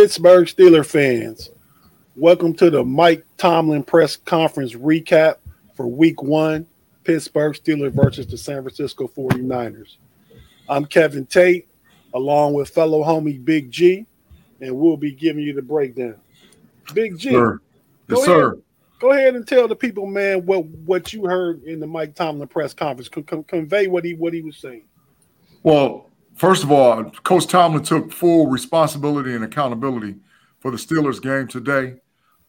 Pittsburgh Steeler fans, welcome to the Mike Tomlin press conference recap for week one Pittsburgh Steelers versus the San Francisco 49ers. I'm Kevin Tate, along with fellow homie Big G, and we'll be giving you the breakdown. Big G, Sir. Go Yes, sir. ahead. go ahead and tell the people, man, what, what you heard in the Mike Tomlin press conference. Con- con- convey what he what he was saying. Well, first of all, Coach Tomlin took full responsibility and accountability for the Steelers game today.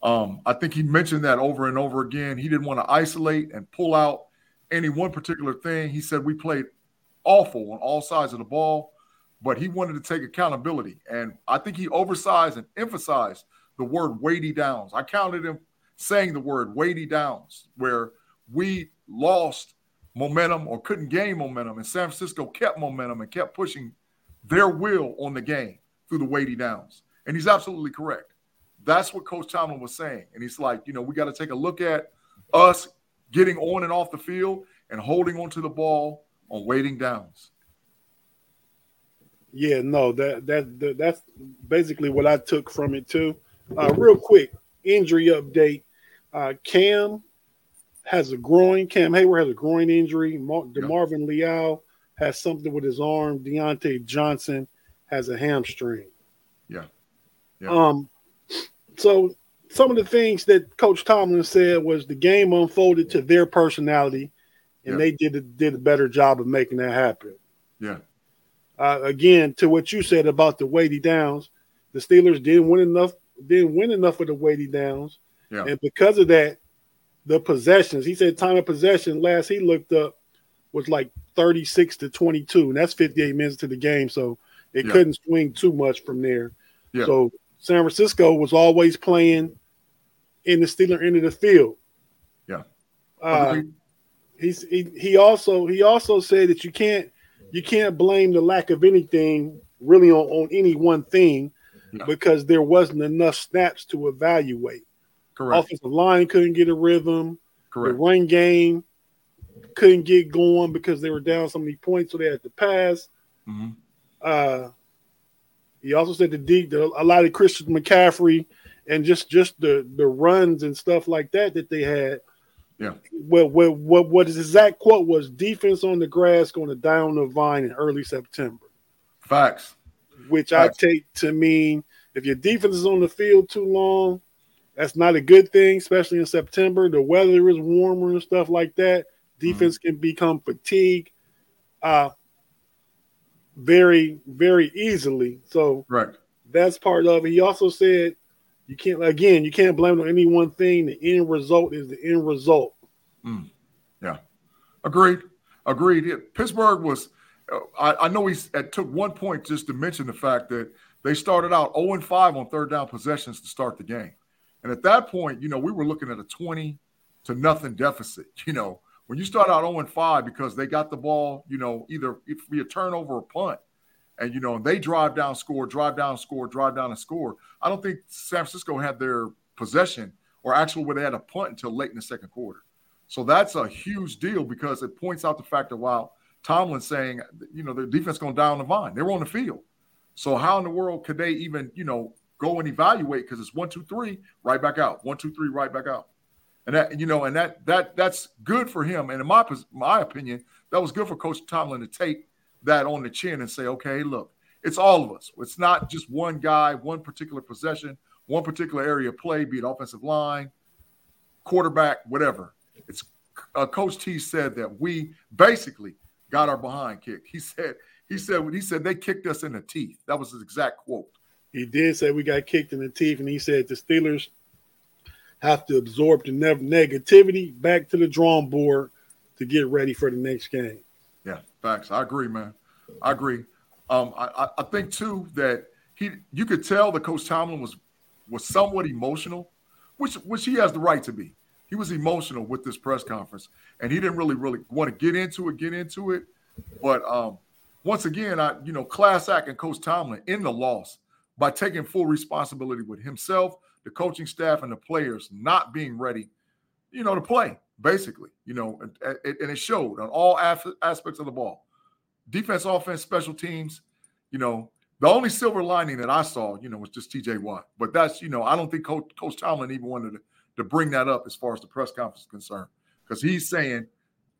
Um, I think he mentioned that over and over again. He didn't want to isolate and pull out any one particular thing. He said we played awful on all sides of the ball, but he wanted to take accountability. And I think he oversized and emphasized the word weighty downs. I counted him saying the word weighty downs, where we lost momentum or couldn't gain momentum, and San Francisco kept momentum and kept pushing their will on the game through the weighty downs. And he's absolutely correct. That's what Coach Tomlin was saying. And he's like, you know, we got to take a look at us getting on and off the field and holding onto the ball on waiting downs. Yeah, no, that that, that that's basically what I took from it too. Uh, real quick, injury update. Uh, Cam has a groin. Cam Hayward has a groin injury. Mar- DeMarvin Leal has something with his arm. Diontae Johnson has a hamstring. Yeah. Yeah. Um, so some of the things that Coach Tomlin said was the game unfolded to their personality, and Yeah. they did a, did a better job of making that happen. Yeah. Uh, again, to what you said about the weighty downs, the Steelers didn't win enough. Didn't win enough of the weighty downs, Yeah. and because of that, the possessions. He said time of possession last he looked up was like thirty six to twenty two, and that's fifty eight minutes to the game. So it Yeah. couldn't swing too much from there. Yeah. So San Francisco was always playing in the Steeler end of the field. Yeah. Uh, he's he, he also he also said that you can't you can't blame the lack of anything really on, on any one thing Yeah. because there wasn't enough snaps to evaluate. Correct. Offensive line couldn't get a rhythm. Correct. The run game couldn't get going because they were down so many points, so they had to pass. Mhm. Uh, he also said the deep, the, a lot of Christian McCaffrey and just just the the runs and stuff like that that they had. Yeah. What what what what his exact quote was: "Defense on the grass going to die on the vine in early September." Facts. which I take to mean if your defense is on the field too long, that's not a good thing, especially in September. The weather is warmer and stuff like that. Defense mm-hmm. can become fatigued uh, very, very easily. So right. that's part of it. He also said you can't again, you can't blame on any one thing. The end result is the end result. Mm. Yeah. Agreed. Agreed. Yeah. Pittsburgh was uh, I, I, know he took one point just to mention the fact that they started out 0 5 on third down possessions to start the game. And at that point, you know, we were looking at a 20 to nothing deficit. You know, when you start out 0 5 because they got the ball, you know, either if we a turnover or punt, and you know, and they drive down, score, drive down, score, drive down, and score. I don't think San Francisco had their possession or actually where they had a punt until late in the second quarter. So that's a huge deal because it points out the fact that while Tomlin saying, you know, the defense going down the vine, they were on the field. So how in the world could they even, you know, go and evaluate because it's one, two, three, right back out, one, two, three, right back out, and that you know, and that that that's good for him. And in my my opinion, that was good for Coach Tomlin to take that on the chin and say, okay, look, it's all of us. It's not just one guy, one particular possession, one particular area of play, be it offensive line, quarterback, whatever. It's uh, Coach T said that we basically got our behind kicked. He said he said he said they kicked us in the teeth. That was his exact quote. He did say we got kicked in the teeth, and he said the Steelers have to absorb the ne- negativity back to the drawing board to get ready for the next game. Yeah, facts. I agree, man. I agree. Um, I, I think too that he you could tell that Coach Tomlin was was somewhat emotional, which which he has the right to be. He was emotional with this press conference, and he didn't really really want to get into it, get into it. But um, once again, I you know class act and Coach Tomlin in the loss by taking full responsibility with himself, the coaching staff, and the players not being ready, you know, to play, basically, you know, and, and it showed on all aspects of the ball. Defense, offense, special teams, you know, the only silver lining that I saw, you know, was just TJ Watt. But that's, you know, I don't think Coach, Coach Tomlin even wanted to, to bring that up as far as the press conference is concerned, because he's saying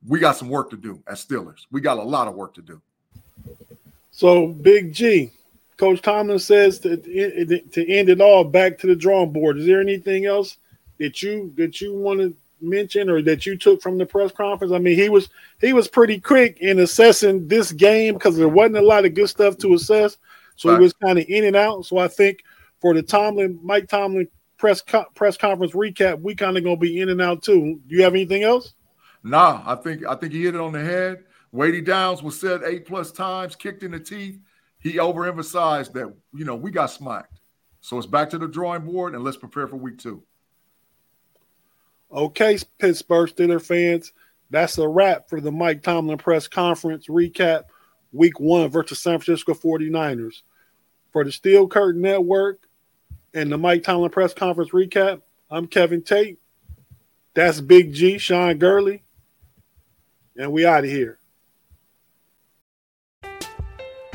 we got some work to do as Steelers. We got a lot of work to do. So, Big G, Coach Tomlin says to, to end it all back to the drawing board. Is there anything else that you that you want to mention or that you took from the press conference? I mean, he was he was pretty quick in assessing this game because there wasn't a lot of good stuff to assess. So right. he was kind of in and out. So I think for the Tomlin Mike Tomlin press co- press conference recap, we kind of gonna be in and out too. Do you have anything else? Nah, I think I think he hit it on the head. Weighty Downs was said eight plus times, kicked in the teeth he overemphasized that, you know, we got smacked. So it's back to the drawing board and let's prepare for week two. Okay, Pittsburgh Steelers fans, that's a wrap for the Mike Tomlin press conference recap week one versus San Francisco 49ers. For the Steel Curtain Network and the Mike Tomlin press conference recap, I'm Kevin Tate. That's Big G, Sean Gurley. And we out of here.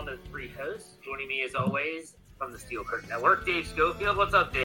One of the three hosts. Joining me as always from the Steel Curtain Network, Dave Schofield. What's up, Dave?